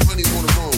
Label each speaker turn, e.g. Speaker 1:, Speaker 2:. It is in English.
Speaker 1: if money wanna roam?